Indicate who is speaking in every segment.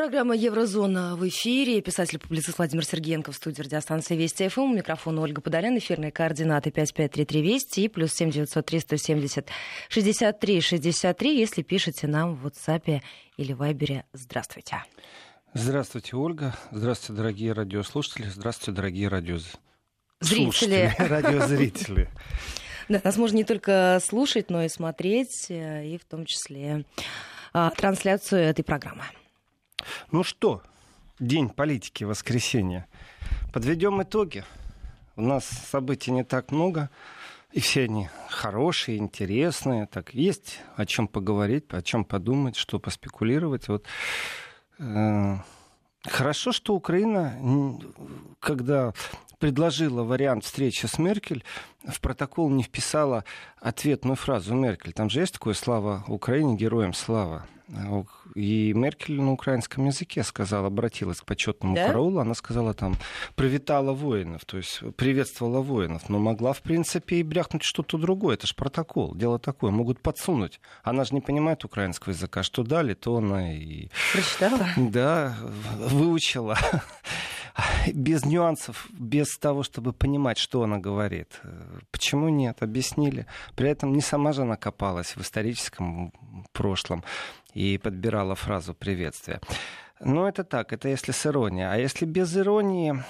Speaker 1: Программа «Еврозона» в эфире. Писатель-публицист Владимир Сергеенко в студии радиостанции Вести ФМ. Микрофон Ольга Подолян. Эфирные координаты 5533 Вести и плюс 7903 170 63 63. Если пишете нам в WhatsApp или Вайбере, здравствуйте.
Speaker 2: Здравствуйте, Ольга. Здравствуйте, дорогие радиослушатели. Здравствуйте, дорогие радиозрители.
Speaker 1: Зрители.
Speaker 2: Радиозрители.
Speaker 1: Да, нас можно не только слушать, но и смотреть, э, и в том числе а, трансляцию этой программы.
Speaker 2: Ну что, день политики, воскресенье. Подведем итоги. У нас событий не так много, и все они хорошие, интересные. Так есть о чем поговорить, о чем подумать, что поспекулировать. Вот э, хорошо, что Украина, когда предложила вариант встречи с Меркель, в протокол не вписала ответную фразу Меркель. Там же есть такое «Слава Украине, героям слава». И Меркель на украинском языке сказала, обратилась к почетному да? караулу, она сказала там, привитала воинов, то есть приветствовала воинов, но могла, в принципе, и бряхнуть что-то другое. Это же протокол, дело такое, могут подсунуть. Она же не понимает украинского языка, что дали, то она и...
Speaker 1: Прочитала?
Speaker 2: Да, выучила без нюансов, без того, чтобы понимать, что она говорит. Почему нет? Объяснили. При этом не сама же она копалась в историческом прошлом и подбирала фразу приветствия. Но это так, это если с иронией. А если без иронии,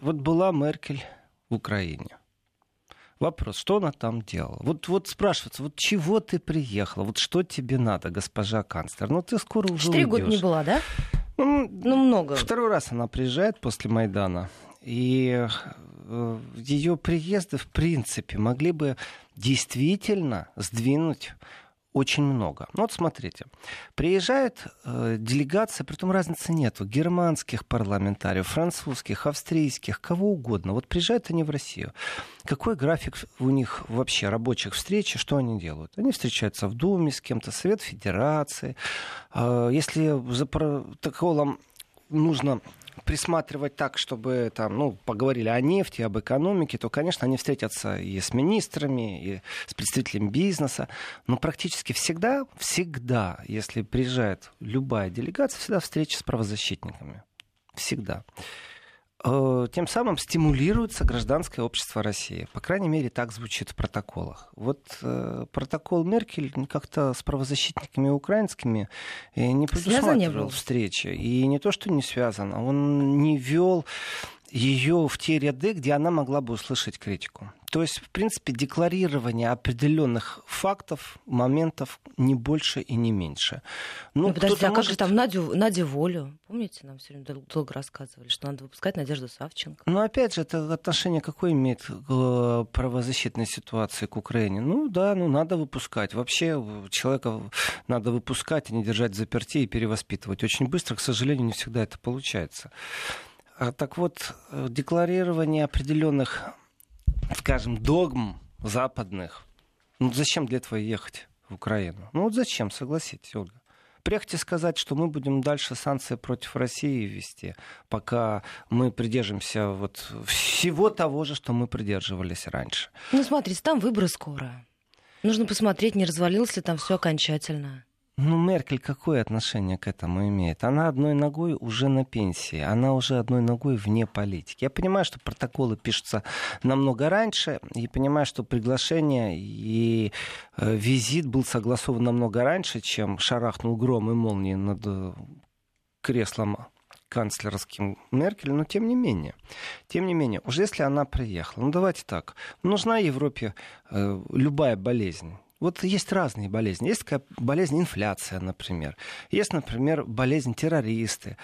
Speaker 2: вот была Меркель в Украине. Вопрос, что она там делала? Вот, вот спрашивается, вот чего ты приехала? Вот что тебе надо, госпожа канцлер? Ну, ты скоро уже
Speaker 1: Четыре года не была, да? Ну, ну, много.
Speaker 2: Второй раз она приезжает после Майдана. И э, ее приезды, в принципе, могли бы действительно сдвинуть очень много. Ну вот смотрите, приезжает э, делегация, притом разницы нет, германских парламентариев, французских, австрийских, кого угодно. Вот приезжают они в Россию. Какой график у них вообще рабочих встреч, что они делают? Они встречаются в Думе с кем-то, Совет Федерации. Э, если за протоколом нужно присматривать так, чтобы там, ну, поговорили о нефти, об экономике, то, конечно, они встретятся и с министрами, и с представителями бизнеса. Но практически всегда, всегда, если приезжает любая делегация, всегда встреча с правозащитниками. Всегда. Э, тем самым стимулируется гражданское общество России. По крайней мере, так звучит в протоколах. Вот э, протокол Меркель как-то с правозащитниками украинскими э, не предусматривал встречи. И не то, что не связан, а он не вел ее в те ряды, где она могла бы услышать критику. То есть, в принципе, декларирование определенных фактов, моментов не больше и не меньше.
Speaker 1: Ну, ну подождите, а может... как же там Надю, Надя Волю? Помните, нам все время долго рассказывали, что надо выпускать Надежду Савченко.
Speaker 2: Ну, опять же, это отношение какое имеет к э, правозащитной ситуации к Украине? Ну, да, ну, надо выпускать. Вообще, человека надо выпускать, а не держать заперти и перевоспитывать. Очень быстро, к сожалению, не всегда это получается. А, так вот, э, декларирование определенных, скажем, догм западных. Ну зачем для этого ехать в Украину? Ну вот зачем, согласитесь, Ольга? Приехать и сказать, что мы будем дальше санкции против России вести, пока мы придержимся вот всего того же, что мы придерживались раньше.
Speaker 1: Ну, смотрите, там выборы скоро. Нужно посмотреть, не развалилось ли там все окончательно.
Speaker 2: Ну, Меркель какое отношение к этому имеет? Она одной ногой уже на пенсии, она уже одной ногой вне политики. Я понимаю, что протоколы пишутся намного раньше, и понимаю, что приглашение и э, визит был согласован намного раньше, чем шарахнул гром и молнии над э, креслом канцлерским Меркель, но тем не менее, тем не менее, уже если она приехала, ну давайте так, нужна Европе э, любая болезнь, вот есть разные болезни. Есть такая болезнь инфляция, например. Есть, например, болезнь террористы.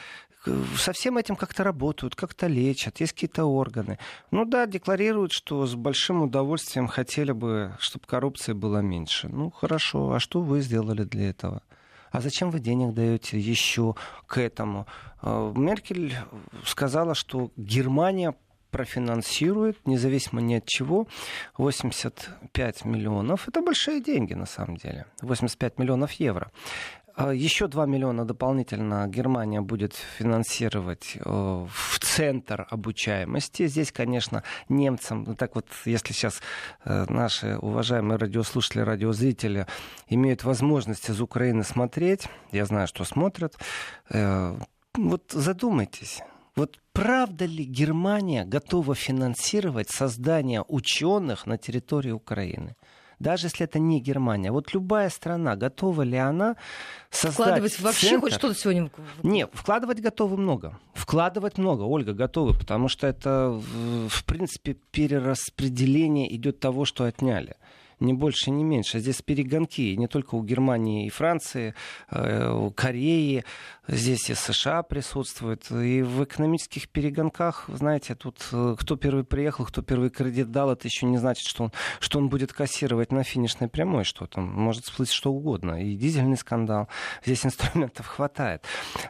Speaker 2: Со всем этим как-то работают, как-то лечат, есть какие-то органы. Ну да, декларируют, что с большим удовольствием хотели бы, чтобы коррупции было меньше. Ну хорошо, а что вы сделали для этого? А зачем вы денег даете еще к этому? А, Меркель сказала, что Германия профинансирует, независимо ни от чего, 85 миллионов. Это большие деньги, на самом деле. 85 миллионов евро. А еще 2 миллиона дополнительно Германия будет финансировать э, в центр обучаемости. Здесь, конечно, немцам, ну так вот, если сейчас э, наши уважаемые радиослушатели, радиозрители имеют возможность из Украины смотреть, я знаю, что смотрят, э, вот задумайтесь. Вот правда ли Германия готова финансировать создание ученых на территории Украины? даже если это не Германия. Вот любая страна, готова ли она создать
Speaker 1: Вкладывать вообще
Speaker 2: центр...
Speaker 1: хоть что-то сегодня?
Speaker 2: Не, вкладывать готовы много. Вкладывать много, Ольга, готовы, потому что это, в принципе, перераспределение идет того, что отняли ни больше, ни меньше. Здесь перегонки не только у Германии и Франции, э, у Кореи, здесь и США присутствуют. И в экономических перегонках, знаете, тут э, кто первый приехал, кто первый кредит дал, это еще не значит, что он, что он будет кассировать на финишной прямой что-то. Может всплыть что угодно. И дизельный скандал. Здесь инструментов хватает.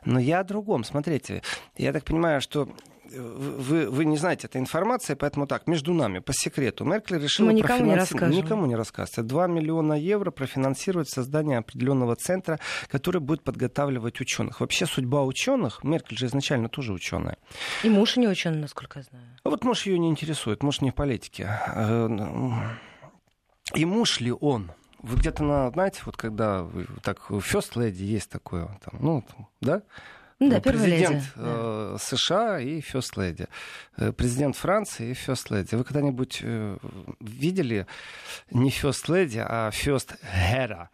Speaker 2: Но я о другом. Смотрите, я так понимаю, что вы, вы не знаете этой информации, поэтому так, между нами, по секрету, Меркель решила
Speaker 1: Мы никому не расскажем.
Speaker 2: Никому не рассказывать. 2 миллиона евро профинансировать создание определенного центра, который будет подготавливать ученых. Вообще судьба ученых, Меркель же изначально тоже ученая.
Speaker 1: И муж не ученый, насколько я знаю.
Speaker 2: А вот муж ее не интересует, муж не в политике. Э, и муж ли он? Вы где-то на, знаете, вот когда вы, так, First Lady есть такое, там, ну, да?
Speaker 1: Ну, да,
Speaker 2: президент
Speaker 1: леди.
Speaker 2: Э, США и First Lady. Э, президент Франции и First Lady. Вы когда-нибудь э, видели не First Lady, а First Hera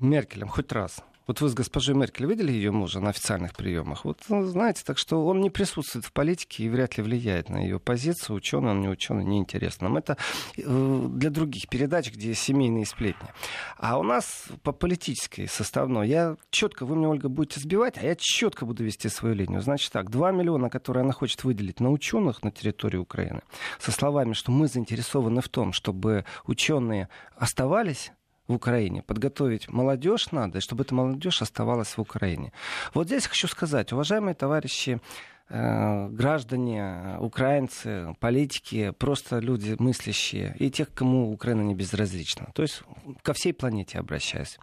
Speaker 2: Меркелем хоть раз? Вот вы с госпожой Меркель видели ее мужа на официальных приемах? Вот, ну, знаете, так что он не присутствует в политике и вряд ли влияет на ее позицию. Ученый он, не ученый, неинтересно. Нам это э, для других передач, где семейные сплетни. А у нас по политической составной, я четко, вы мне, Ольга, будете сбивать, а я четко буду вести свою линию. Значит так, 2 миллиона, которые она хочет выделить на ученых на территории Украины, со словами, что мы заинтересованы в том, чтобы ученые оставались в Украине. Подготовить молодежь надо, чтобы эта молодежь оставалась в Украине. Вот здесь хочу сказать, уважаемые товарищи, э, граждане, украинцы, политики, просто люди мыслящие, и тех, кому Украина не безразлична. То есть ко всей планете обращаюсь.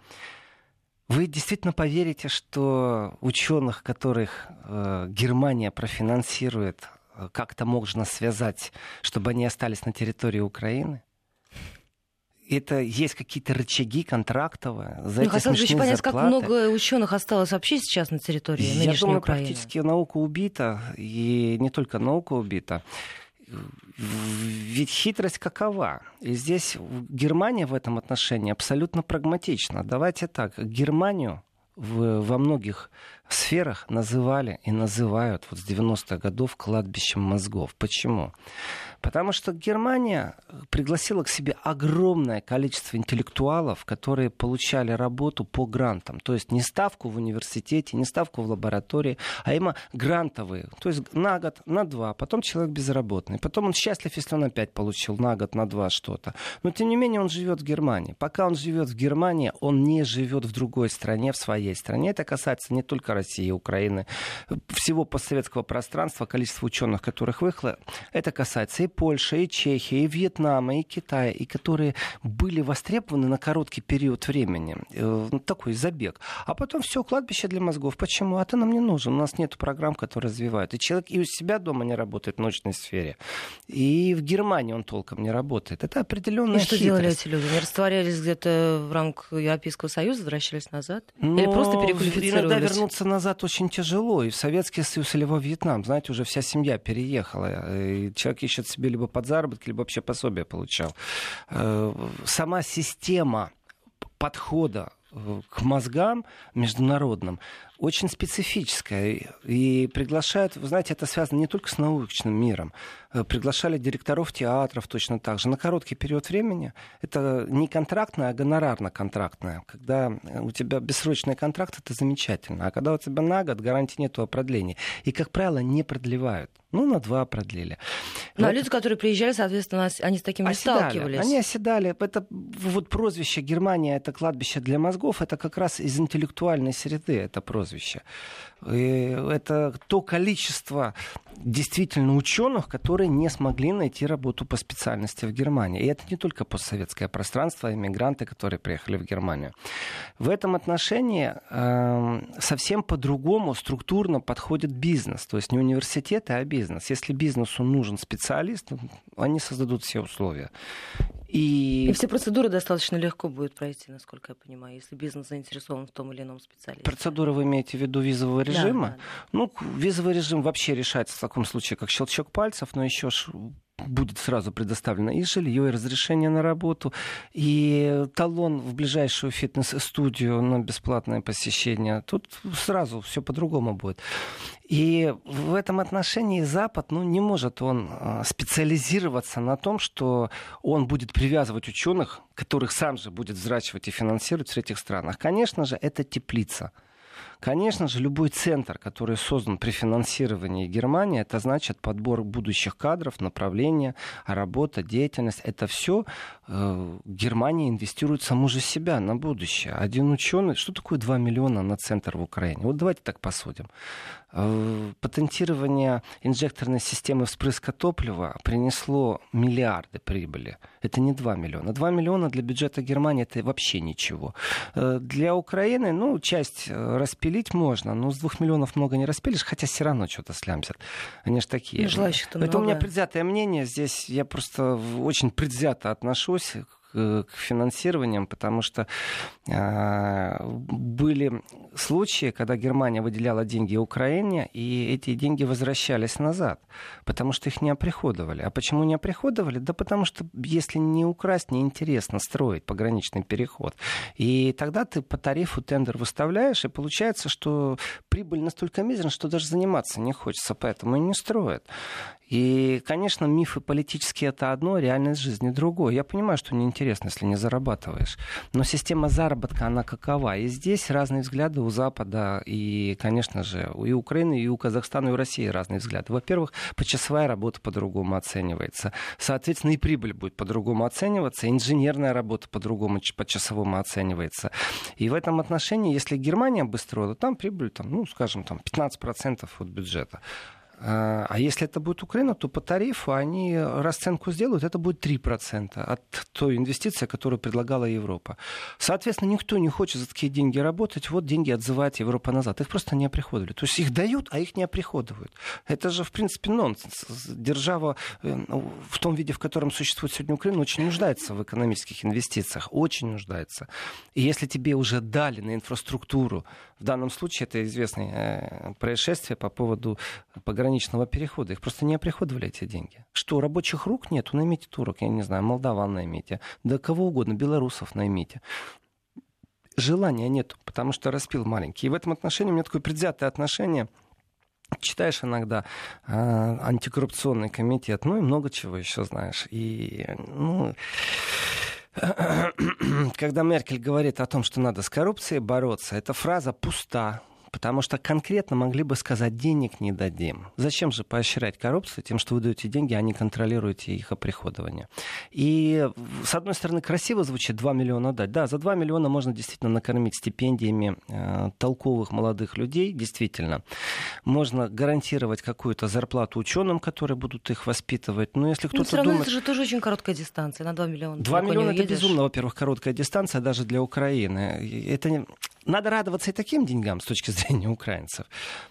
Speaker 2: Вы действительно поверите, что ученых, которых э, Германия профинансирует, э, как-то можно связать, чтобы они остались на территории Украины? Это есть какие-то рычаги контрактовые. За ну, хотелось бы еще понять,
Speaker 1: зарплаты. как много ученых осталось вообще сейчас на территории Я нынешней
Speaker 2: думаю,
Speaker 1: Украины.
Speaker 2: практически наука убита, и не только наука убита. Ведь хитрость какова? И здесь Германия в этом отношении абсолютно прагматична. Давайте так, Германию в, во многих сферах называли и называют вот с 90-х годов кладбищем мозгов. Почему? Потому что Германия пригласила к себе огромное количество интеллектуалов, которые получали работу по грантам. То есть не ставку в университете, не ставку в лаборатории, а именно грантовые. То есть на год, на два. Потом человек безработный. Потом он счастлив, если он опять получил на год, на два что-то. Но тем не менее он живет в Германии. Пока он живет в Германии, он не живет в другой стране, в своей стране. Это касается не только России, Украины, всего постсоветского пространства, количество ученых, которых выехало. Это касается и Польши, и Чехии, и Вьетнама, и Китая, и которые были востребованы на короткий период времени. Э, ну, такой забег. А потом все, кладбище для мозгов. Почему? А ты нам не нужен. У нас нет программ, которые развивают. И человек и у себя дома не работает в научной сфере. И в Германии он толком не работает. Это определенная И
Speaker 1: что
Speaker 2: хитрость.
Speaker 1: делали эти люди? Они растворялись где-то в рамках Европейского Союза, возвращались назад? Но Или просто переквалифицировались?
Speaker 2: Иногда вернуться назад очень тяжело. И в Советский Союз или во Вьетнам, знаете, уже вся семья переехала. И человек ищет себе либо подзаработки, либо вообще пособие получал. Э, сама система подхода э, к мозгам международным очень специфическая. И приглашают, вы знаете, это связано не только с научным миром. Э, приглашали директоров театров точно так же на короткий период времени. Это не контрактное, а гонорарно-контрактное. Когда у тебя бессрочный контракт, это замечательно. А когда у тебя на год, гарантии нет о продлении. И, как правило, не продлевают. Ну, на два продлили.
Speaker 1: Ну, а вот. а люди, которые приезжали, соответственно, они с таким не оседали. сталкивались.
Speaker 2: Они оседали. Это вот прозвище Германия, это кладбище для мозгов, это как раз из интеллектуальной среды это прозвище. И это то количество действительно ученых, которые не смогли найти работу по специальности в Германии. И это не только постсоветское пространство, а иммигранты, которые приехали в Германию. В этом отношении э, совсем по-другому структурно подходит бизнес. То есть не университеты, а бизнес. Если бизнесу нужен специалист, они создадут все условия.
Speaker 1: И... и все процедуры достаточно легко будет пройти, насколько я понимаю, если бизнес заинтересован в том или ином специалисте.
Speaker 2: Процедуры вы имеете в виду визового режима? Да, да. Ну, визовый режим вообще решается в таком случае, как щелчок пальцев, но еще будет сразу предоставлено и жилье, и разрешение на работу, и талон в ближайшую фитнес-студию на бесплатное посещение. Тут сразу все по-другому будет. И в этом отношении Запад ну, не может он а, специализироваться на том, что он будет привязывать ученых, которых сам же будет взращивать и финансировать в третьих странах. Конечно же, это теплица. Конечно же, любой центр, который создан при финансировании Германии, это значит подбор будущих кадров, направления, работа, деятельность. Это все э, Германия инвестирует саму же себя на будущее. Один ученый, что такое 2 миллиона на центр в Украине? Вот давайте так посудим. Э, патентирование инжекторной системы вспрыска топлива принесло миллиарды прибыли. Это не 2 миллиона. 2 миллиона для бюджета Германии это вообще ничего. Э, для Украины, ну, часть э, распилить можно, но с 2 миллионов много не распилишь, хотя все равно что-то слямзят. Они же такие.
Speaker 1: И желающих-то Это
Speaker 2: у меня предвзятое мнение. Здесь я просто очень предвзято отношусь к финансированиям, потому что были случаи, когда Германия выделяла деньги Украине, и эти деньги возвращались назад, потому что их не оприходовали. А почему не оприходовали? Да потому что если не украсть, неинтересно строить пограничный переход. И тогда ты по тарифу тендер выставляешь, и получается, что прибыль настолько мизерна, что даже заниматься не хочется, поэтому и не строят. И, конечно, мифы политические это одно, реальность жизни другое. Я понимаю, что неинтересно, если не зарабатываешь. Но система заработка, она какова? И здесь разные взгляды у Запада, и, конечно же, и у Украины, и у Казахстана, и у России разные взгляды. Во-первых, почасовая работа по-другому оценивается. Соответственно, и прибыль будет по-другому оцениваться, инженерная работа по-другому, по-часовому оценивается. И в этом отношении, если Германия бы строила, там прибыль, там, ну, скажем, там 15% от бюджета. А, а если это будет Украина, то по тарифу они расценку сделают, это будет 3% от той инвестиции, которую предлагала Европа. Соответственно, никто не хочет за такие деньги работать, вот деньги отзывает Европа назад. Их просто не оприходовали. То есть их дают, а их не оприходуют. Это же, в принципе, нонсенс. Держава э, ну, в том виде, в котором существует сегодня Украина, очень нуждается в экономических инвестициях. Очень нуждается. И если тебе уже дали на инфраструктуру, в данном случае это известное э, происшествие по поводу пограничного пограничного перехода. Их просто не оприходовали эти деньги. Что, рабочих рук нет? Наймите турок, я не знаю, молдаван наймите. Да кого угодно, белорусов наймите желания нет, потому что распил маленький. И в этом отношении у меня такое предвзятое отношение. Читаешь иногда э, антикоррупционный комитет, ну и много чего еще знаешь. И, ну, когда Меркель говорит о том, что надо с коррупцией бороться, эта фраза пуста, Потому что конкретно могли бы сказать, денег не дадим. Зачем же поощрять коррупцию тем, что вы даете деньги, а не контролируете их оприходование? И, с одной стороны, красиво звучит 2 миллиона дать. Да, за 2 миллиона можно действительно накормить стипендиями э, толковых молодых людей, действительно. Можно гарантировать какую-то зарплату ученым, которые будут их воспитывать. Но если кто-то
Speaker 1: равно
Speaker 2: думает...
Speaker 1: это же тоже очень короткая дистанция, на 2 миллиона.
Speaker 2: 2 миллиона это безумно, во-первых, короткая дистанция даже для Украины. Это надо радоваться и таким деньгам с точки зрения украинцев.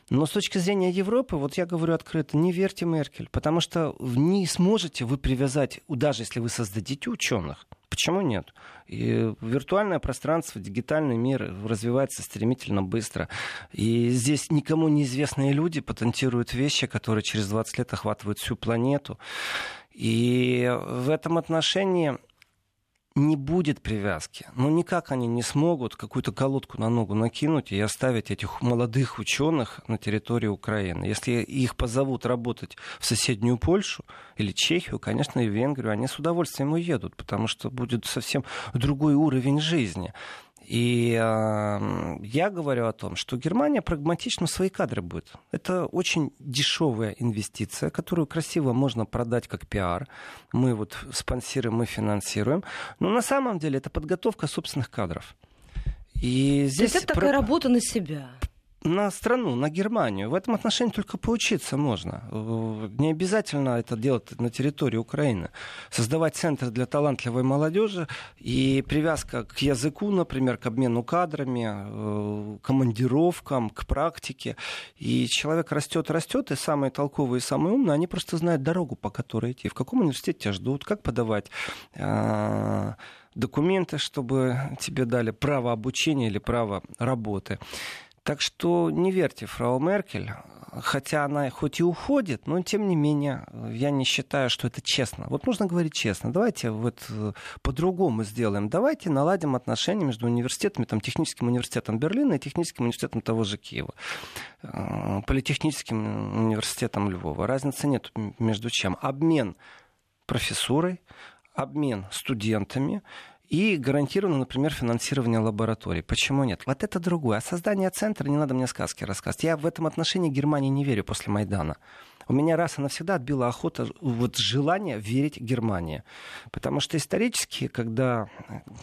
Speaker 2: Но с точки зрения Европы, вот я говорю открыто, не верьте Меркель, потому что не сможете вы привязать, даже если вы создадите ученых, Почему нет? И виртуальное пространство, дигитальный мир развивается стремительно быстро. И здесь никому неизвестные люди патентируют вещи, которые через 20 лет охватывают всю планету. И в этом отношении не будет привязки. Ну, никак они не смогут какую-то колодку на ногу накинуть и оставить этих молодых ученых на территории Украины. Если их позовут работать в соседнюю Польшу или Чехию, конечно, и Венгрию, они с удовольствием уедут, потому что будет совсем другой уровень жизни. И э, я говорю о том, что Германия прагматично свои кадры будет. Это очень дешевая инвестиция, которую красиво можно продать как пиар. Мы вот спонсируем, мы финансируем. Но на самом деле это подготовка собственных кадров.
Speaker 1: И здесь То есть это про... такая работа на себя
Speaker 2: на страну, на Германию. В этом отношении только поучиться можно. Э, не обязательно это делать на территории Украины. Создавать центр для талантливой молодежи и привязка к языку, например, к обмену кадрами, э, командировкам, к практике. И человек растет, растет, и самые толковые, самые умные, они просто знают дорогу, по которой идти, в каком университете тебя ждут, как подавать э, документы, чтобы тебе дали право обучения или право работы. Так что не верьте фрау Меркель, хотя она хоть и уходит, но тем не менее я не считаю, что это честно. Вот нужно говорить честно. Давайте вот э, по-другому сделаем. Давайте наладим отношения между университетами, там, техническим университетом Берлина и техническим университетом того же Киева, э, политехническим университетом Львова. Разницы нет между чем. Обмен профессурой, обмен студентами, и гарантировано, например, финансирование лабораторий. Почему нет? Вот это другое. А создание центра, не надо мне сказки рассказывать. Я в этом отношении Германии не верю после Майдана у меня раз и навсегда отбила охота, вот желание верить Германии. Потому что исторически, когда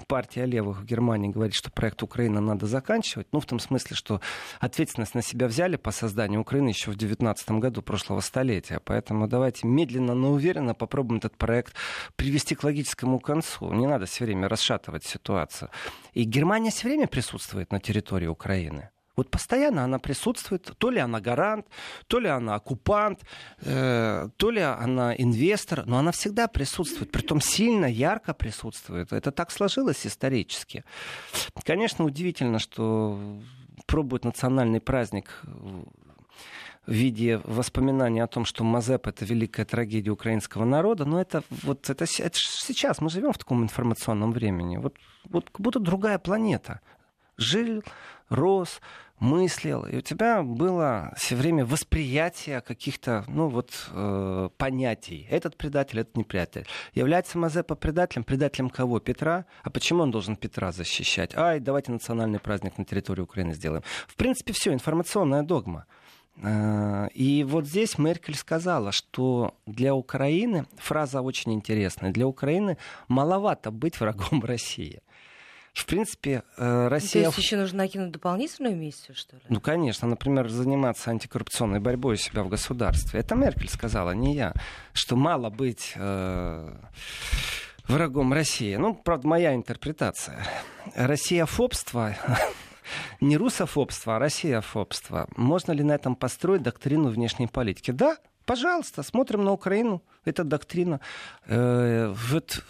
Speaker 2: партия левых в Германии говорит, что проект Украины надо заканчивать, ну, в том смысле, что ответственность на себя взяли по созданию Украины еще в 19 году прошлого столетия. Поэтому давайте медленно, но уверенно попробуем этот проект привести к логическому концу. Не надо все время расшатывать ситуацию. И Германия все время присутствует на территории Украины. Вот постоянно она присутствует. То ли она гарант, то ли она оккупант, э, то ли она инвестор, но она всегда присутствует, притом сильно, ярко присутствует. Это так сложилось исторически. Конечно, удивительно, что пробуют национальный праздник в виде воспоминания о том, что Мазеп — это великая трагедия украинского народа, но это вот это, это сейчас мы живем в таком информационном времени. Вот, вот как будто другая планета. Жил, рос, мыслил, и у тебя было все время восприятие каких-то, ну вот, э, понятий. Этот предатель, этот не предатель. Является Мазепа предателем? Предателем кого? Петра? А почему он должен Петра защищать? Ай, давайте национальный праздник на территории Украины сделаем. В принципе, все, информационная догма. Э, и вот здесь Меркель сказала, что для Украины, фраза очень интересная, для Украины маловато быть врагом России. В принципе, э, Россия...
Speaker 1: Ну, то есть еще нужно накинуть дополнительную миссию, что ли?
Speaker 2: Ну, конечно. Например, заниматься антикоррупционной борьбой у себя в государстве. Это Меркель сказала, не я. Что мало быть э, врагом России. Ну, правда, моя интерпретация. Россияфобство не русофобство, а россияфобство. Можно ли на этом построить доктрину внешней политики? Да, пожалуйста, смотрим на Украину. Это доктрина. Э, вот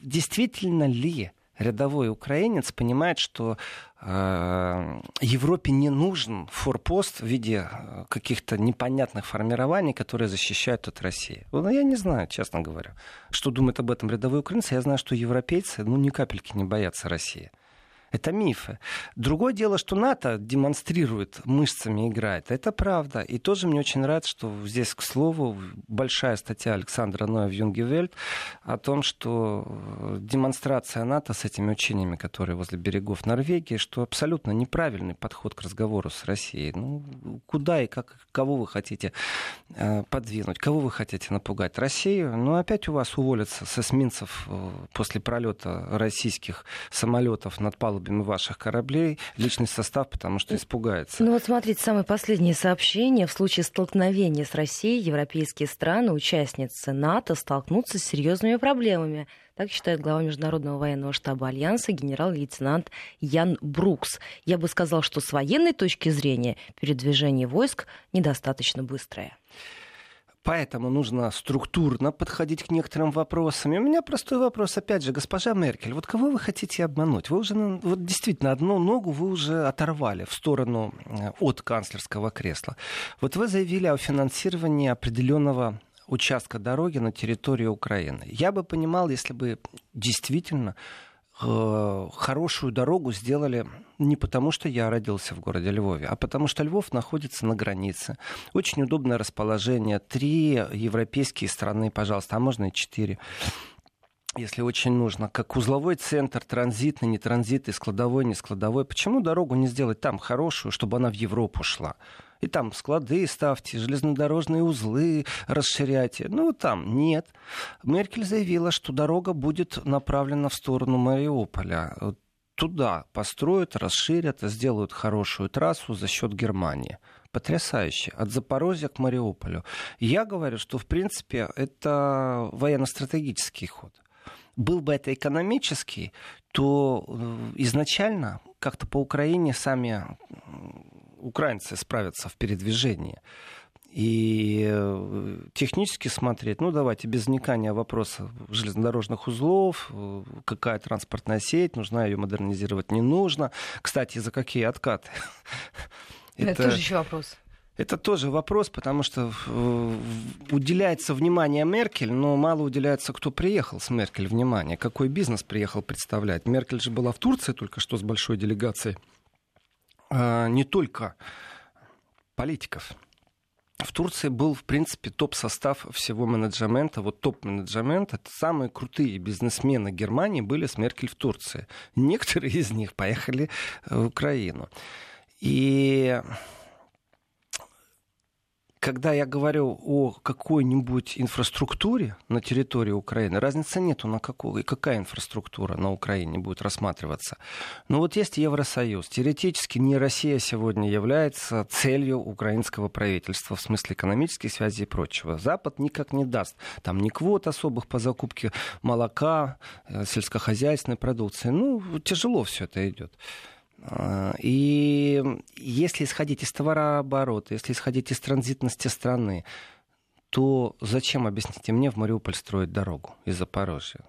Speaker 2: действительно ли рядовой украинец понимает, что э, Европе не нужен форпост в виде э, каких-то непонятных формирований, которые защищают от России. Ну, я не знаю, честно говоря, что думает об этом рядовой украинец. Я знаю, что европейцы ну, ни капельки не боятся России. Это мифы. Другое дело, что НАТО демонстрирует, мышцами играет. Это правда. И тоже мне очень нравится, что здесь, к слову, большая статья Александра Ноя в Юнгевельт о том, что э, демонстрация НАТО с этими учениями, которые возле берегов Норвегии, что абсолютно неправильный подход к разговору с Россией. Ну, куда и как, кого вы хотите э, подвинуть, кого вы хотите напугать? Россию? Ну, опять у вас уволятся с эсминцев э, после пролета российских самолетов над палубой палубами ваших кораблей личный состав, потому что испугается.
Speaker 1: Ну вот смотрите, самое последнее сообщение. В случае столкновения с Россией европейские страны, участницы НАТО, столкнутся с серьезными проблемами. Так считает глава Международного военного штаба Альянса генерал-лейтенант Ян Брукс. Я бы сказал, что с военной точки зрения передвижение войск недостаточно быстрое.
Speaker 2: Поэтому нужно структурно подходить к некоторым вопросам. И у меня простой вопрос, опять же, госпожа Меркель, вот кого вы хотите обмануть? Вы уже, вот действительно, одну ногу вы уже оторвали в сторону э, от канцлерского кресла. Вот вы заявили о финансировании определенного участка дороги на территории Украины. Я бы понимал, если бы действительно хорошую дорогу сделали не потому, что я родился в городе Львове, а потому что Львов находится на границе. Очень удобное расположение. Три европейские страны, пожалуйста, а можно и четыре если очень нужно, как узловой центр, транзитный, не транзитный, складовой, не складовой. Почему дорогу не сделать там хорошую, чтобы она в Европу шла? И там склады ставьте, железнодорожные узлы расширяйте. Ну, там нет. Меркель заявила, что дорога будет направлена в сторону Мариуполя. туда построят, расширят, сделают хорошую трассу за счет Германии. Потрясающе. От Запорожья к Мариуполю. Я говорю, что в принципе это военно-стратегический ход. Был бы это экономический, то э, изначально как-то по Украине сами украинцы справятся в передвижении. И э, технически смотреть, ну давайте без вникания вопроса железнодорожных узлов, э, какая транспортная сеть, нужна ее модернизировать, не нужно. Кстати, за какие откаты?
Speaker 1: Это, это тоже еще вопрос.
Speaker 2: Это тоже вопрос, потому что уделяется внимание Меркель, но мало уделяется, кто приехал с Меркель внимание, какой бизнес приехал представлять. Меркель же была в Турции только что с большой делегацией. А, не только политиков в Турции был, в принципе, топ-состав всего менеджмента. Вот топ-менеджмент, это самые крутые бизнесмены Германии были с Меркель в Турции. Некоторые из них поехали в Украину. И когда я говорю о какой-нибудь инфраструктуре на территории Украины, разницы нету на какую, и какая инфраструктура на Украине будет рассматриваться. Но вот есть Евросоюз. Теоретически не Россия сегодня является целью украинского правительства в смысле экономических связей и прочего. Запад никак не даст там ни квот особых по закупке молока, э, сельскохозяйственной продукции. Ну, тяжело все это идет. А, и если исходить из товарооборота, если исходить из транзитности страны, то зачем, объясните мне, в Мариуполь строить дорогу из Запорожья?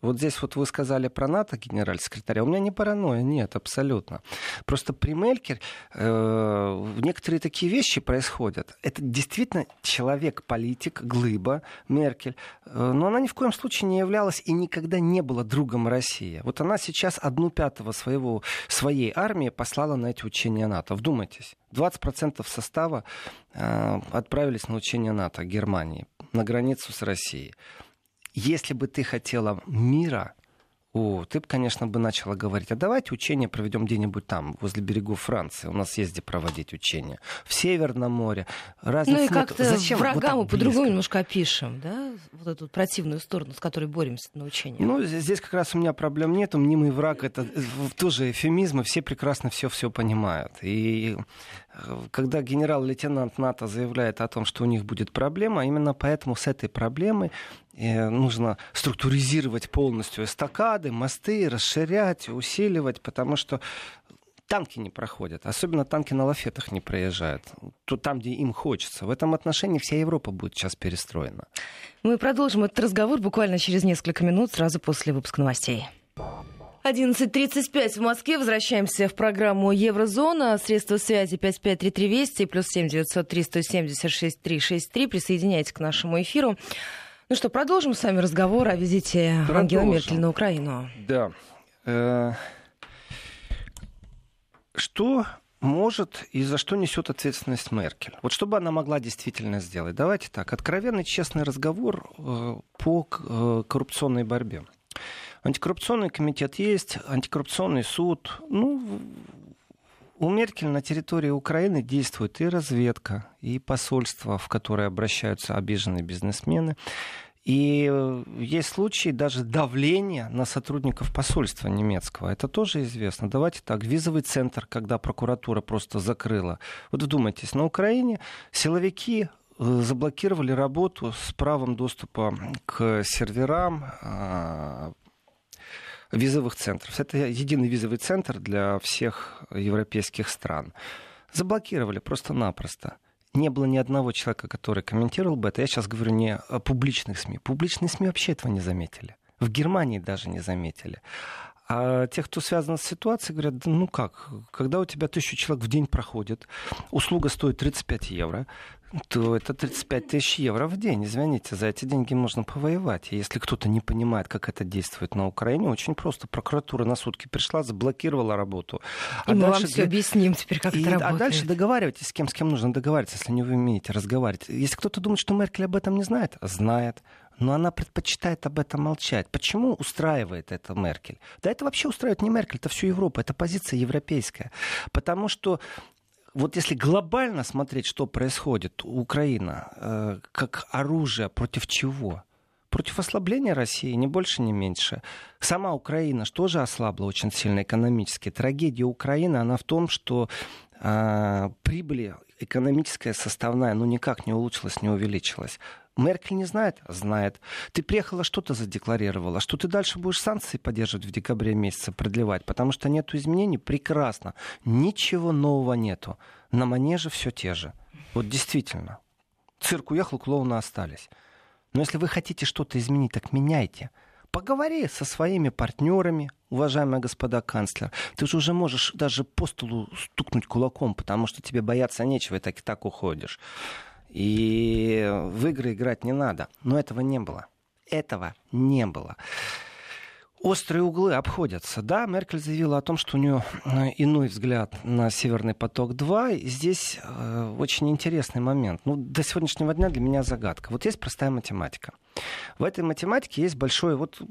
Speaker 2: Вот здесь вот вы сказали про НАТО, генеральный секретарь. У меня не паранойя, нет, абсолютно. Просто при Мелькер э, некоторые такие вещи происходят. Это действительно человек-политик, глыба, Меркель. Э, но она ни в коем случае не являлась и никогда не была другом России. Вот она сейчас одну пятого своего, своей армии послала на эти учения НАТО. Вдумайтесь. 20% состава э, отправились на учения НАТО Германии на границу с Россией если бы ты хотела мира, о, ты бы, конечно, бы начала говорить, а давайте учения проведем где-нибудь там, возле берегов Франции. У нас есть где проводить учения. В Северном море.
Speaker 1: Разницы ну и как-то Зачем врага вот по-другому немножко опишем, да? Вот эту противную сторону, с которой боремся на учениях.
Speaker 2: Ну, здесь как раз у меня проблем нет. Мнимый враг — это тоже эфемизм, и все прекрасно все-все понимают. И э, когда генерал-лейтенант НАТО заявляет о том, что у них будет проблема, именно поэтому с этой проблемой нужно структуризировать полностью эстакады, мосты, расширять, усиливать, потому что танки не проходят, особенно танки на лафетах не проезжают, то там, где им хочется. В этом отношении вся Европа будет сейчас перестроена.
Speaker 1: Мы продолжим этот разговор буквально через несколько минут, сразу после выпуска новостей. 11.35 в Москве. Возвращаемся в программу Еврозона. Средства связи 5533 Вести плюс 7 903 176 363. Присоединяйтесь к нашему эфиру. Ну что, продолжим с вами разговор о визите продолжим. Ангелы Меркель на Украину.
Speaker 2: Да. Э, что может и за что несет ответственность Меркель? Вот что бы она могла действительно сделать? Давайте так, откровенный честный разговор э, по э, коррупционной борьбе. Антикоррупционный комитет есть, антикоррупционный суд. Ну, у Меркель на территории Украины действует и разведка, и посольство, в которое обращаются обиженные бизнесмены. И э, есть случаи даже давления на сотрудников посольства немецкого. Это тоже известно. Давайте так, визовый центр, когда прокуратура просто закрыла. Вот вдумайтесь, на Украине силовики э, заблокировали работу с правом доступа к серверам а, визовых центров. Это единый визовый центр для всех европейских стран. Заблокировали просто-напросто. Не было ни одного человека, который комментировал бы это. Я сейчас говорю не о публичных СМИ. Публичные СМИ вообще этого не заметили. В Германии даже не заметили. А те, кто связан с ситуацией, говорят, ну как, когда у тебя тысячу человек в день проходит, услуга стоит 35 евро, то это 35 тысяч евро в день. Извините, за эти деньги можно повоевать. И если кто-то не понимает, как это действует на Украине, очень просто. Прокуратура на сутки пришла, заблокировала работу.
Speaker 1: А и мы вам все объясним теперь, как и, это работает.
Speaker 2: А дальше договаривайтесь с кем, с кем нужно договариваться, если не вы умеете разговаривать. Если кто-то думает, что Меркель об этом не знает, знает но она предпочитает об этом молчать. Почему устраивает это Меркель? Да это вообще устраивает не Меркель, это всю Европу, это позиция европейская. Потому что вот если глобально смотреть, что происходит, Украина, э, как оружие против чего? против ослабления России, ни больше, ни меньше. Сама Украина что же ослабла очень сильно экономически. Трагедия Украины, она в том, что э, прибыли экономическая составная ну никак не улучшилась, не увеличилась. Меркель не знает? Знает. Ты приехала, что-то задекларировала. Что ты дальше будешь санкции поддерживать в декабре месяце, продлевать? Потому что нету изменений? Прекрасно. Ничего нового нету. На манеже все те же. Вот действительно. Цирк уехал, клоуны остались. Но если вы хотите что-то изменить, так меняйте. Поговори со своими партнерами, уважаемая господа канцлер. Ты же уже можешь даже по столу стукнуть кулаком, потому что тебе бояться нечего, и так и так уходишь. И в игры играть не надо. Но этого не было. Этого не было. Острые углы обходятся. Да, Меркель заявила о том, что у нее э, иной взгляд на Северный поток-2. И здесь э, очень интересный момент. Ну, до сегодняшнего дня для меня загадка. Вот есть простая математика. В этой математике есть большое... Вот,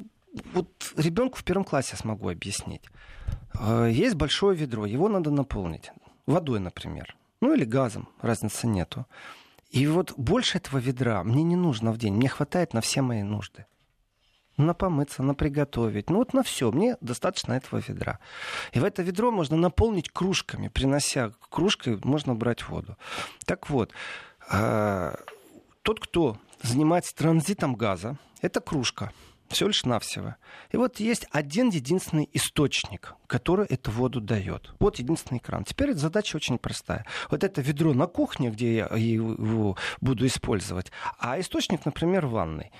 Speaker 2: вот ребенку в первом классе я смогу объяснить. Э, есть большое ведро, его надо наполнить. Водой, например. Ну или газом, разницы нету. И вот больше этого ведра мне не нужно в день. Мне хватает на все мои нужды. На помыться, на приготовить. Ну вот на все. Мне достаточно этого ведра. И в это ведро можно наполнить кружками. Принося кружкой, можно брать воду. Так вот, а, тот, кто занимается транзитом газа, это кружка. Все лишь навсего. И вот есть один единственный источник, который эту воду дает. Вот единственный кран. Теперь задача очень простая. Вот это ведро на кухне, где я его буду использовать, а источник, например, в ванной.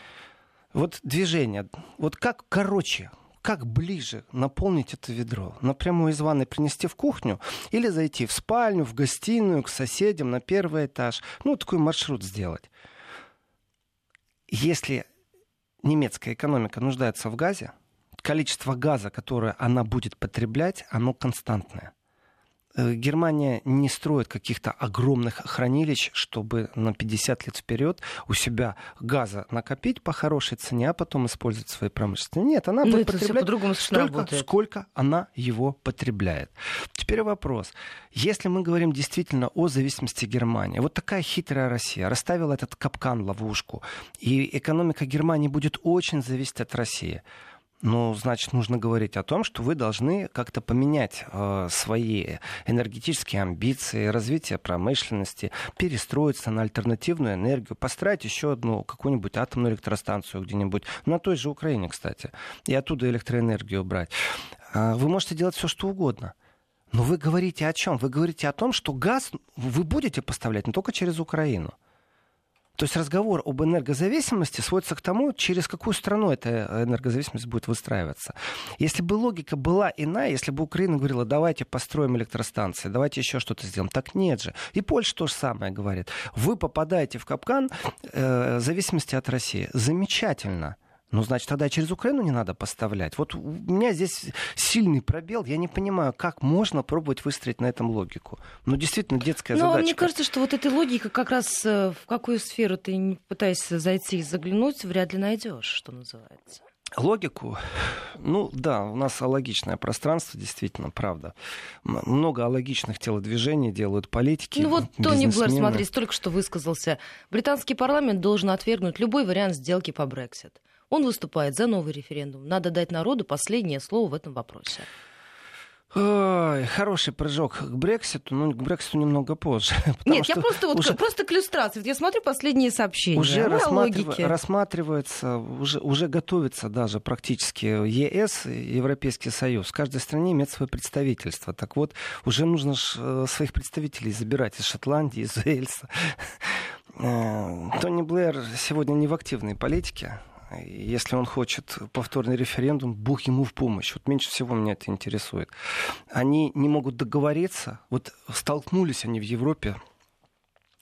Speaker 2: Вот движение. Вот как короче, как ближе наполнить это ведро? Напрямую из ванной принести в кухню или зайти в спальню, в гостиную, к соседям на первый этаж. Ну, такой маршрут сделать. Если немецкая экономика нуждается в газе, количество газа, которое она будет потреблять, оно константное. Э, Германия не строит каких-то огромных хранилищ, чтобы на 50 лет вперед у себя газа накопить по хорошей цене, а потом использовать свои промышленности. Нет, она Но ну, будет потреблять столько, сколько она его потребляет. Теперь вопрос. Если мы говорим действительно о зависимости Германии, вот такая хитрая Россия расставила этот капкан, ловушку, и экономика Германии будет очень зависеть от России ну, значит, нужно говорить о том, что вы должны как-то поменять э, свои энергетические амбиции, развитие промышленности, перестроиться на альтернативную энергию, построить еще одну какую-нибудь атомную электростанцию где-нибудь, на той же Украине, кстати, и оттуда электроэнергию брать. Э, вы можете делать все, что угодно. Но вы говорите о чем? Вы говорите о том, что газ вы будете поставлять не только через Украину. То есть разговор об энергозависимости сводится к тому, через какую страну эта энергозависимость будет выстраиваться. Если бы логика была иная, если бы Украина говорила, давайте построим электростанции, давайте еще что-то сделаем, так нет же. И Польша то же самое говорит. Вы попадаете в капкан э, зависимости от России. Замечательно. Ну, значит, тогда через Украину не надо поставлять. Вот у меня здесь сильный пробел. Я не понимаю, как можно пробовать выстроить на этом логику. Ну, действительно, детская Но задача.
Speaker 1: мне кажется, что вот этой логики как раз э, в какую сферу ты не пытаешься зайти и заглянуть, вряд ли найдешь, что называется.
Speaker 2: Логику, ну да, у нас алогичное пространство, действительно, правда. Много алогичных телодвижений делают политики.
Speaker 1: Ну вот Тони Блэр, смотри, только что высказался. Британский парламент должен отвергнуть любой вариант сделки по Брексит. Он выступает за новый референдум. Надо дать народу последнее слово в этом вопросе.
Speaker 2: Ой, хороший прыжок к Брекситу, но к Брекситу немного позже.
Speaker 1: Нет, я просто, вот, уже... просто к иллюстрации. Я смотрю последние сообщения.
Speaker 2: Уже рассматрив... рассматривается, уже, уже готовится даже практически ЕС, Европейский Союз. В каждой стране имеет свое представительство. Так вот, уже нужно э, своих представителей забирать из Шотландии, из Уэльса. Э, Тони Блэр сегодня не в активной политике. Если он хочет повторный референдум, Бог ему в помощь. Вот меньше всего меня это интересует. Они не могут договориться. Вот столкнулись они в Европе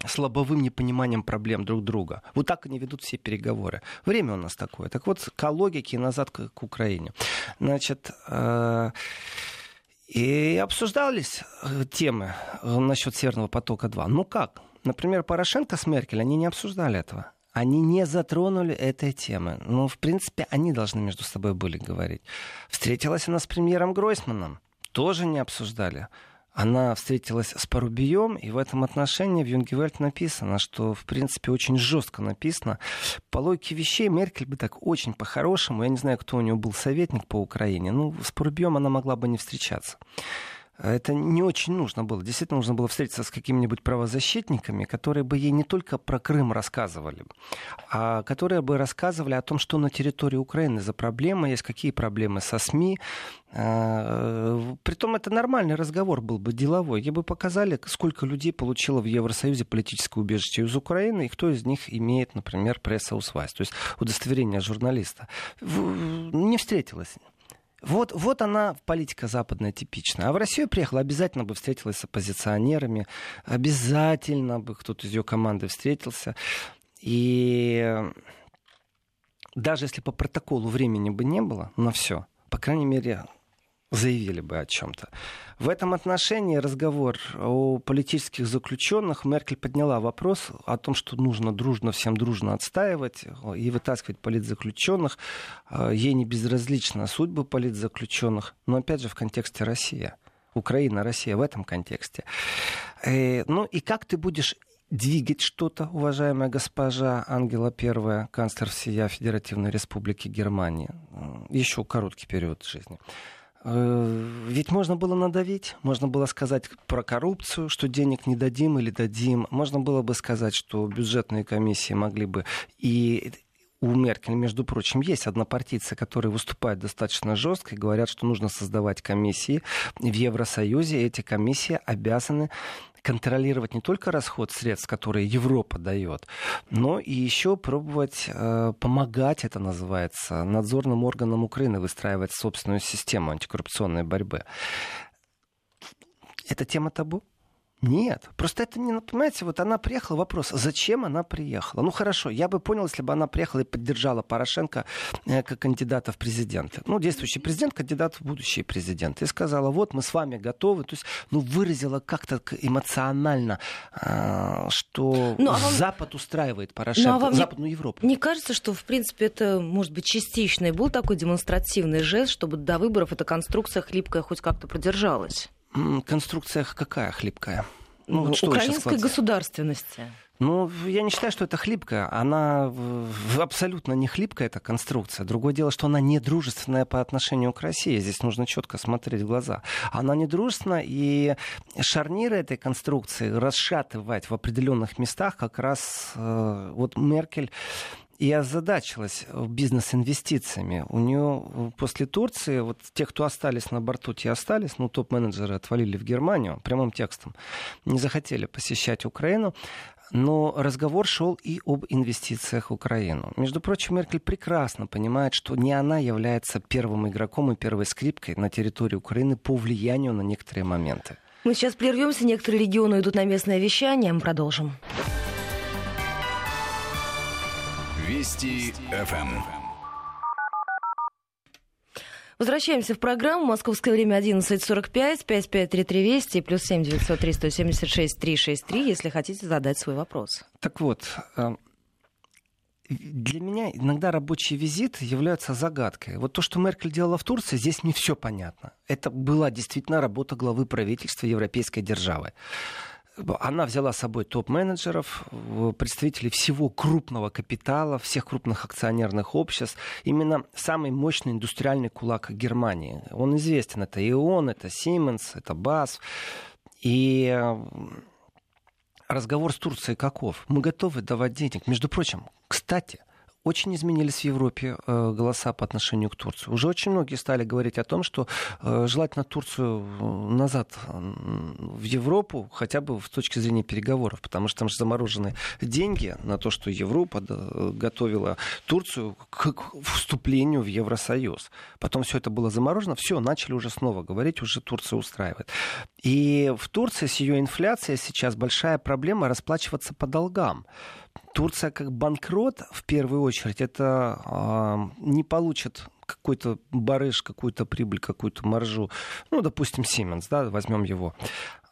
Speaker 2: с лобовым непониманием проблем друг друга. Вот так они ведут все переговоры. Время у нас такое. Так вот, к логике назад к, к Украине. Значит, э, и обсуждались э, темы э, насчет Северного потока-2. Ну как? Например, Порошенко с Меркель, они не обсуждали этого они не затронули этой темы. Ну, в принципе, они должны между собой были говорить. Встретилась она с премьером Гройсманом. Тоже не обсуждали. она встретилась с Порубием, и в этом отношении в Юнгевельт написано, что, в принципе, очень жестко написано. По логике вещей Меркель бы так очень по-хорошему, я не знаю, кто у нее был советник по Украине, ну, с Порубием она могла бы не встречаться это не очень нужно было. Действительно, нужно было встретиться с какими-нибудь правозащитниками, которые бы ей не только про Крым рассказывали, а которые бы рассказывали о том, что на территории Украины за проблемы есть, какие проблемы со СМИ. А, притом это нормальный разговор был бы деловой. Ей бы показали, сколько людей получило в Евросоюзе политическое убежище из Украины, и кто из них имеет, например, пресса-усвайс, то есть удостоверение журналиста. Не встретилась. Вот, вот она, политика западная, типичная. А в Россию приехала, обязательно бы встретилась с оппозиционерами, обязательно бы кто-то из ее команды встретился. И даже если по протоколу времени бы не было на все, по крайней мере, заявили бы о чем-то. В этом отношении разговор о политических заключенных Меркель подняла вопрос о том, что нужно дружно, всем дружно отстаивать и вытаскивать политзаключенных. А, ей не безразлична судьбы политзаключенных, но опять же в контексте России. Украина, Россия в этом контексте. Э, ну и как ты будешь двигать что-то, уважаемая госпожа Ангела Первая, канцлер всея Федеративной Республики Германии. Еще короткий период жизни. Э, ведь можно было надавить, можно было сказать про коррупцию, что денег не дадим или дадим. Можно было бы сказать, что бюджетные комиссии могли бы и у Меркель, между прочим, есть однопартийцы, которые выступают достаточно жестко и говорят, что нужно создавать комиссии в Евросоюзе. Эти комиссии обязаны контролировать не только расход средств, которые Европа дает, но и еще пробовать э, помогать, это называется, надзорным органам Украины выстраивать собственную систему антикоррупционной борьбы. Это тема табу? Нет, просто это не, понимаете, вот она приехала, вопрос, зачем она приехала? Ну хорошо, я бы понял, если бы она приехала и поддержала Порошенко э, как кандидата в президенты. Ну, действующий президент, кандидат в будущий президент. И сказала, вот мы с вами готовы. То есть, ну, выразила как-то эмоционально, э, что ну, а вам... Запад устраивает Порошенко, ну, а вам Западную
Speaker 1: не...
Speaker 2: Европу.
Speaker 1: Не кажется, что, в принципе, это, может быть, частичный был такой демонстративный жест, чтобы до выборов эта конструкция хлипкая хоть как-то продержалась?
Speaker 2: Конструкция какая хлипкая?
Speaker 1: Ну, вот что украинской государственности.
Speaker 2: Ну, я не считаю, что это хлипкая. Она абсолютно не хлипкая, эта конструкция. Другое дело, что она не дружественная по отношению к России. Здесь нужно четко смотреть в глаза. Она не дружественна, и шарниры этой конструкции расшатывать в определенных местах как раз э, вот Меркель и озадачилась бизнес-инвестициями. У нее после Турции, вот те, кто остались на борту, те остались, ну, топ-менеджеры отвалили в Германию, прямым текстом, не захотели посещать Украину. Но разговор шел и об инвестициях в Украину. Между прочим, Меркель прекрасно понимает, что не она является первым игроком и первой скрипкой на территории Украины по влиянию на некоторые моменты.
Speaker 1: Мы сейчас прервемся, некоторые регионы идут на местное вещание, мы продолжим.
Speaker 3: Вести ФМ.
Speaker 1: Возвращаемся в программу. Московское время 11.45, 5533 Вести, плюс 7 903 176 363, если хотите задать свой вопрос.
Speaker 2: Так вот, э, для меня иногда рабочие визиты являются загадкой. Вот то, что Меркель делала в Турции, здесь не все понятно. Это была действительно работа главы правительства европейской державы она взяла с собой топ-менеджеров, представителей всего крупного капитала, всех крупных акционерных обществ. Именно самый мощный индустриальный кулак Германии. Он известен. Это ИОН, это Siemens, это БАС. И э, разговор с Турцией каков? Мы готовы давать денег. Между прочим, кстати, очень изменились в Европе э, голоса по отношению к Турции. Уже очень многие стали говорить о том, что э, желательно Турцию назад в Европу, хотя бы с точки зрения переговоров, потому что там же заморожены деньги на то, что Европа готовила Турцию к вступлению в Евросоюз. Потом все это было заморожено, все, начали уже снова говорить, уже Турция устраивает. И в Турции с ее инфляцией сейчас большая проблема расплачиваться по долгам. Турция как банкрот, в первую очередь, это э, не получит какой-то барыш, какую-то прибыль, какую-то маржу. Ну, допустим, Siemens, да, возьмем его.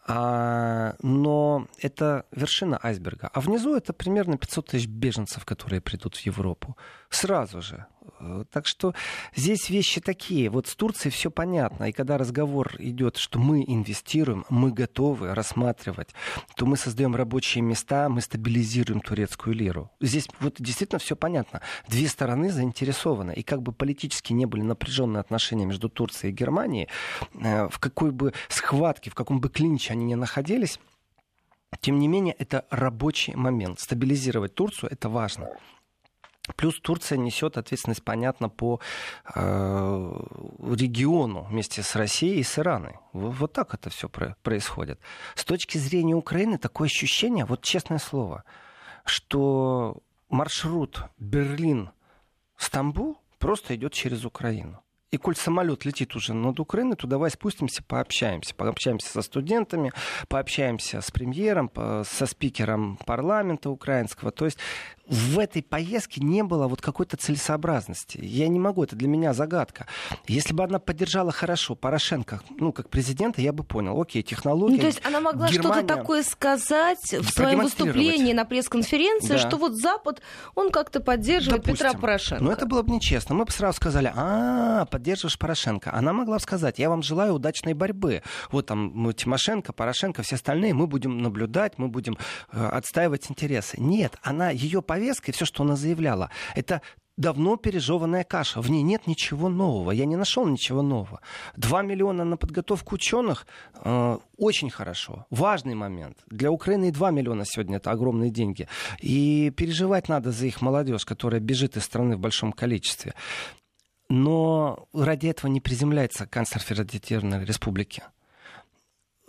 Speaker 2: А, но это вершина айсберга. А внизу это примерно 500 тысяч беженцев, которые придут в Европу. Сразу же. Э, так что здесь вещи такие. Вот с Турцией все понятно. И когда разговор идет, что мы инвестируем, мы готовы рассматривать, то мы создаем рабочие места, мы стабилизируем турецкую лиру. Здесь вот действительно все понятно. Две стороны заинтересованы. И как бы политически не были напряженные отношения между Турцией и Германией, э, в какой бы схватке, в каком бы клинче они ни находились, тем не менее, это рабочий момент. Стабилизировать Турцию это важно. Плюс Турция несет ответственность, понятно, по э, региону вместе с Россией и с Ираной. Вот, так это все про- происходит. С точки зрения Украины такое ощущение, вот честное слово, что маршрут Берлин-Стамбул просто идет через Украину. И коль самолет летит уже над Украиной, то давай спустимся, пообщаемся. Пообщаемся со студентами, пообщаемся с премьером, со спикером парламента украинского. То есть в этой поездке не было вот какой-то целесообразности. Я не могу, это для меня загадка. Если бы она поддержала хорошо Порошенко, ну, как президента, я бы понял, окей, технология. Ну,
Speaker 1: то есть она могла Германия... что-то такое сказать в своем выступлении на пресс-конференции, да. что вот Запад, он как-то поддерживает Допустим. Петра Порошенко.
Speaker 2: Но это было бы нечестно. Мы бы сразу сказали, а, поддерживаешь Порошенко. Она могла бы сказать, я вам желаю удачной борьбы. Вот там мы, Тимошенко, Порошенко, все остальные, мы будем наблюдать, мы будем э, отстаивать интересы. Нет, она ее повестка и все, что она заявляла, это давно пережеванная каша. В ней нет ничего нового. Я не нашел ничего нового. Два миллиона на подготовку ученых э, очень хорошо. Важный момент. Для Украины два миллиона сегодня это огромные деньги. И переживать надо за их молодежь, которая бежит из страны в большом количестве. Но ради этого не приземляется канцлер Федеративной Республики.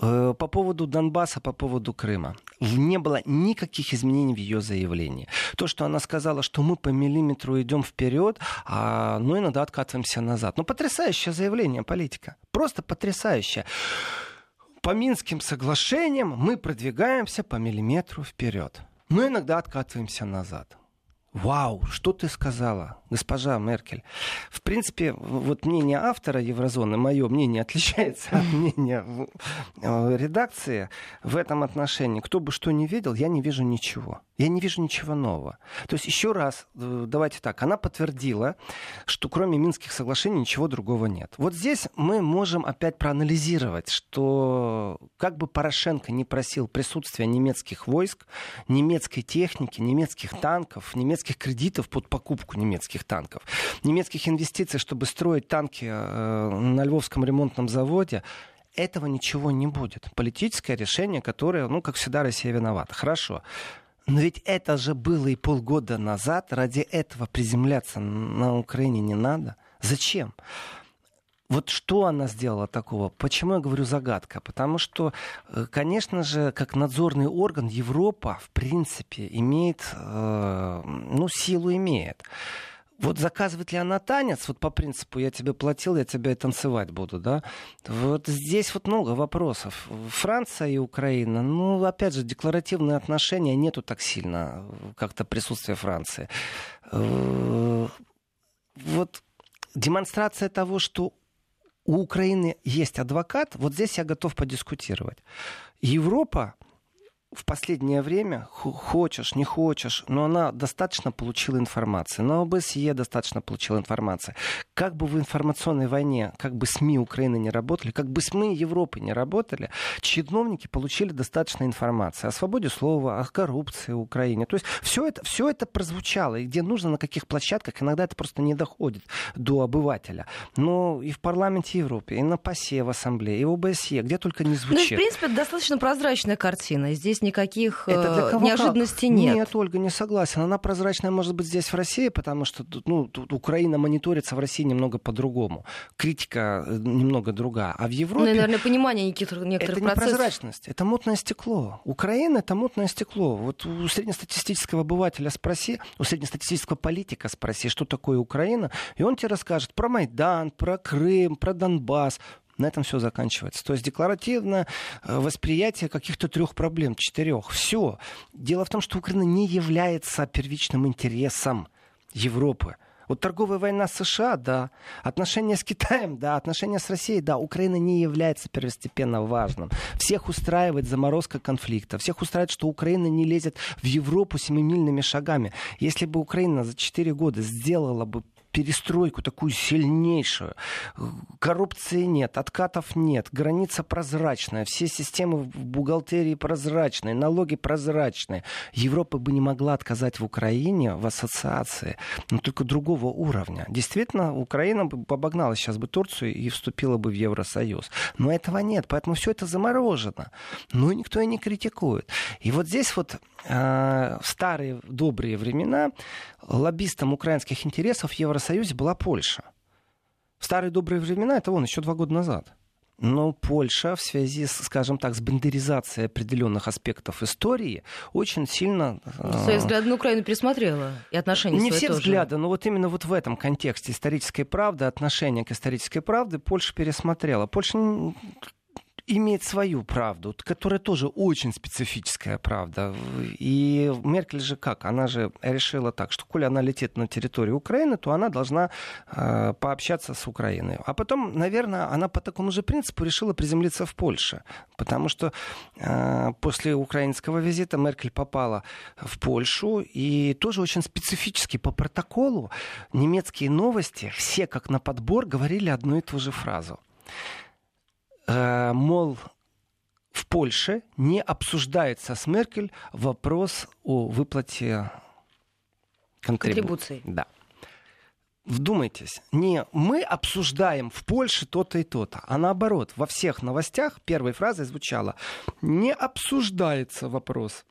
Speaker 2: Э, по поводу Донбасса, по поводу Крыма. Не было никаких изменений в ее заявлении. То, что она сказала, что мы по миллиметру идем вперед, а, но иногда откатываемся назад. Ну, потрясающее заявление политика. Просто потрясающее. По Минским соглашениям мы продвигаемся по миллиметру вперед. Но иногда откатываемся назад. Вау, что ты сказала, госпожа Меркель? В принципе, вот мнение автора Еврозоны, мое мнение отличается от мнения э, редакции в этом отношении. Кто бы что ни видел, я не вижу ничего. Я не вижу ничего нового. То есть еще раз, э, давайте так, она подтвердила, что кроме Минских соглашений ничего другого нет. Вот здесь мы можем опять проанализировать, что как бы Порошенко не просил присутствия немецких войск, немецкой техники, немецких танков, немецких кредитов под покупку немецких танков, немецких инвестиций, чтобы строить танки э, на Львовском ремонтном заводе, этого ничего не будет. Политическое решение, которое, ну, как всегда, Россия виновата. Хорошо. Но ведь это же было и полгода назад. Ради этого приземляться на Украине не надо. Зачем? Вот что она сделала такого? Почему я говорю загадка? Потому что, э, конечно же, как надзорный орган Европа, в принципе, имеет, э, ну, силу имеет. Вот заказывает ли она танец, вот по принципу я тебе платил, я тебя и танцевать буду, да? Вот здесь вот много вопросов. Франция и Украина, ну, опять же, декларативные отношения нету так сильно, как-то присутствия Франции. Вот демонстрация того, что у Украины есть адвокат, вот здесь я готов подискутировать. Европа в последнее время, хочешь, не хочешь, но она достаточно получила информации. На ОБСЕ достаточно получила информации. Как бы в информационной войне, как бы СМИ Украины не работали, как бы СМИ Европы не работали, чиновники получили достаточно информации о свободе слова, о коррупции в Украине. То есть все это, все это прозвучало. И где нужно, на каких площадках, иногда это просто не доходит до обывателя. Но и в парламенте Европы, и на ПАСЕ в Ассамблее, и в ОБСЕ, где только не звучит.
Speaker 1: Ну, в принципе, достаточно прозрачная картина. Здесь никаких Это э, неожиданностей нет.
Speaker 2: Нет, Ольга, не согласен. Она прозрачная может быть здесь в России, потому что ну, тут Украина мониторится в России немного по-другому. Критика э, немного другая. А в Европе...
Speaker 1: Ну, наверное, понимание некоторых, некоторых
Speaker 2: это процессов... не прозрачность, это мутное стекло. Украина — это мутное стекло. Вот у среднестатистического обывателя спроси, у среднестатистического политика спроси, что такое Украина, и он тебе расскажет про Майдан, про Крым, про Донбасс. На этом все заканчивается. То есть декларативно э, восприятие каких-то трех проблем, четырех. Все. Дело в том, что Украина не является первичным интересом Европы. Вот торговая война с США, да. Отношения с Китаем, да. Отношения с Россией, да. Украина не является первостепенно важным. Всех устраивает заморозка конфликта. Всех устраивает, что Украина не лезет в Европу семимильными шагами. Если бы Украина за 4 года сделала бы перестройку такую сильнейшую. Коррупции нет, откатов нет, граница прозрачная, все системы в бухгалтерии прозрачные, налоги прозрачные. Европа бы не могла отказать в Украине в ассоциации, но только другого уровня. Действительно, Украина бы обогнала сейчас бы Турцию и вступила бы в Евросоюз. Но этого нет, поэтому все это заморожено. Ну и никто и не критикует. И вот здесь вот в старые добрые времена лоббистом украинских интересов в Евросоюзе была Польша. В старые добрые времена, это вон еще два года назад. Но Польша в связи, с, скажем так, с бандеризацией определенных аспектов истории очень сильно...
Speaker 1: Свои взгляды на Украину пересмотрела и отношения
Speaker 2: Не все
Speaker 1: тоже.
Speaker 2: взгляды, но вот именно вот в этом контексте исторической правды, отношения к исторической правде Польша пересмотрела. Польша имеет свою правду, которая тоже очень специфическая правда. И Меркель же как? Она же решила так, что коли она летит на территорию Украины, то она должна э, пообщаться с Украиной. А потом, наверное, она по такому же принципу решила приземлиться в Польше. Потому что э, после украинского визита Меркель попала в Польшу и тоже очень специфически по протоколу немецкие новости все как на подбор говорили одну и ту же фразу. Э, мол, в Польше не обсуждается с Меркель вопрос о выплате
Speaker 1: контрибуций.
Speaker 2: Да. Вдумайтесь, не мы обсуждаем в Польше то-то и то-то, а наоборот, во всех новостях первой фразой звучало «не обсуждается вопрос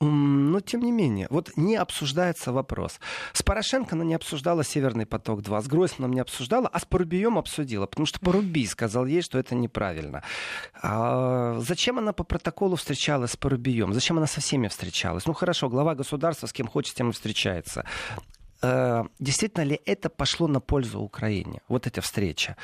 Speaker 2: но тем не менее, вот не обсуждается вопрос. С Порошенко она не обсуждала «Северный поток-2», с Гройсманом не обсуждала, а с Порубием обсудила, потому что Порубий сказал ей, что это неправильно. А зачем она по протоколу встречалась с Порубием? Зачем она со всеми встречалась? Ну хорошо, глава государства с кем хочет, тем и встречается действительно ли это пошло на пользу Украине, вот эта встреча?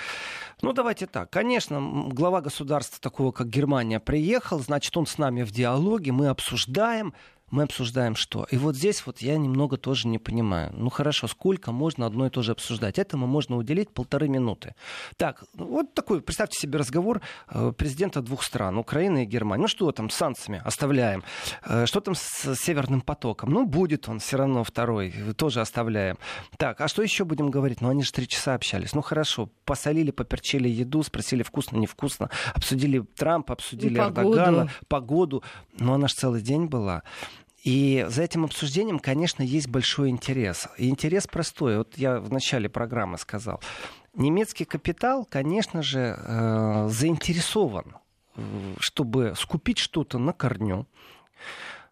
Speaker 2: Ну, давайте так. Конечно, глава государства такого, как Германия, приехал, значит, он с нами в диалоге, мы обсуждаем, мы обсуждаем что? И вот здесь вот я немного тоже не понимаю. Ну хорошо, сколько можно одно и то же обсуждать? Этому можно уделить полторы минуты. Так, вот такой, представьте себе разговор э, президента двух стран, Украины и Германии. Ну что там с санкциями оставляем? Э, что там с Северным потоком? Ну будет он все равно второй, тоже оставляем. Так, а что еще будем говорить? Ну они же три часа общались. Ну хорошо, посолили, поперчили еду, спросили вкусно, невкусно, обсудили Трампа, обсудили погоду. Эрдогана, погоду. Но она же целый день была. И за этим обсуждением, конечно, есть большой интерес. И интерес простой. Вот я в начале программы сказал. Немецкий капитал, конечно же, э, заинтересован, чтобы скупить что-то на корню.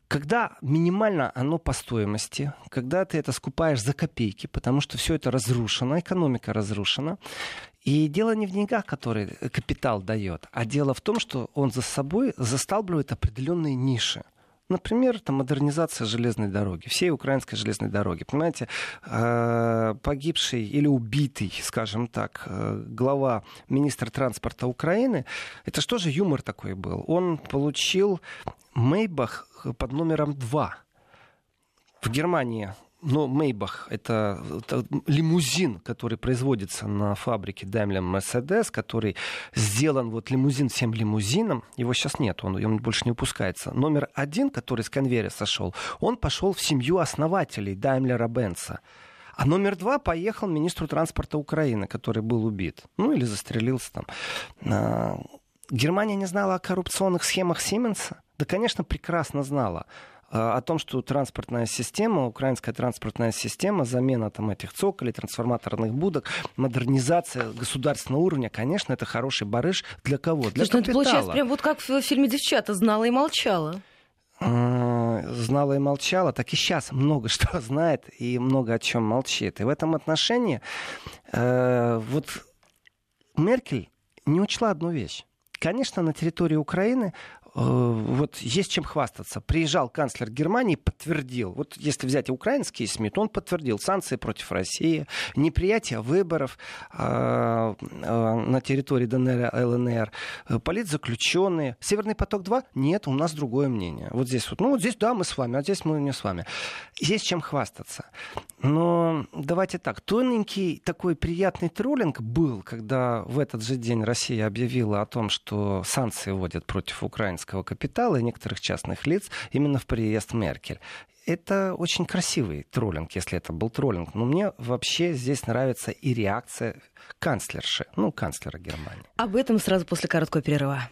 Speaker 2: Когда минимально оно по стоимости, когда ты это скупаешь за копейки, потому что все это разрушено, экономика разрушена, и дело не в деньгах, которые капитал дает, а дело в том, что он за собой засталбливает определенные ниши. Например, там, модернизация железной дороги, всей украинской железной дороги. Понимаете, э, погибший или убитый, скажем так, э, глава министра транспорта Украины, это что же юмор такой был? Он получил Мейбах под номером 2. В Германии но Мейбах — это, это лимузин, который производится на фабрике Daimler Mercedes, который сделан вот лимузин всем лимузином. Его сейчас нет, он, он больше не выпускается. Номер один, который с конвейера сошел, он пошел в семью основателей Daimler Benz. А номер два поехал министру транспорта Украины, который был убит. Ну или застрелился там. А, Германия не знала о коррупционных схемах Сименса? Да, конечно, прекрасно знала. А, о том, что транспортная система, украинская транспортная система, замена там этих цоколей, трансформаторных будок, модернизация государственного уровня, конечно, это хороший барыш для кого? Для
Speaker 1: Слушай, ну это получается прям вот как в фильме «Девчата» знала и молчала
Speaker 2: а, знала и молчала, так и сейчас много что знает и много о чем молчит. И в этом отношении э, вот Меркель не учла одну вещь. Конечно, на территории Украины Э, вот есть чем хвастаться. Приезжал канцлер Германии, подтвердил, вот если взять украинские СМИ, то он подтвердил санкции против России, неприятие выборов э, э, на территории ДНР, ЛНР, э, политзаключенные. Северный поток-2? Нет, у нас другое мнение. Вот здесь вот, ну вот здесь да, мы с вами, а здесь мы не с вами. Есть чем хвастаться. Но давайте так, тоненький такой приятный троллинг был, когда в этот же день Россия объявила о том, что санкции вводят против украинцев немецкого капитала и некоторых частных лиц именно в приезд Меркель это очень красивый троллинг, если это был троллинг. Но мне вообще здесь нравится и реакция канцлерши, ну, канцлера Германии.
Speaker 1: Об этом сразу после короткого перерыва.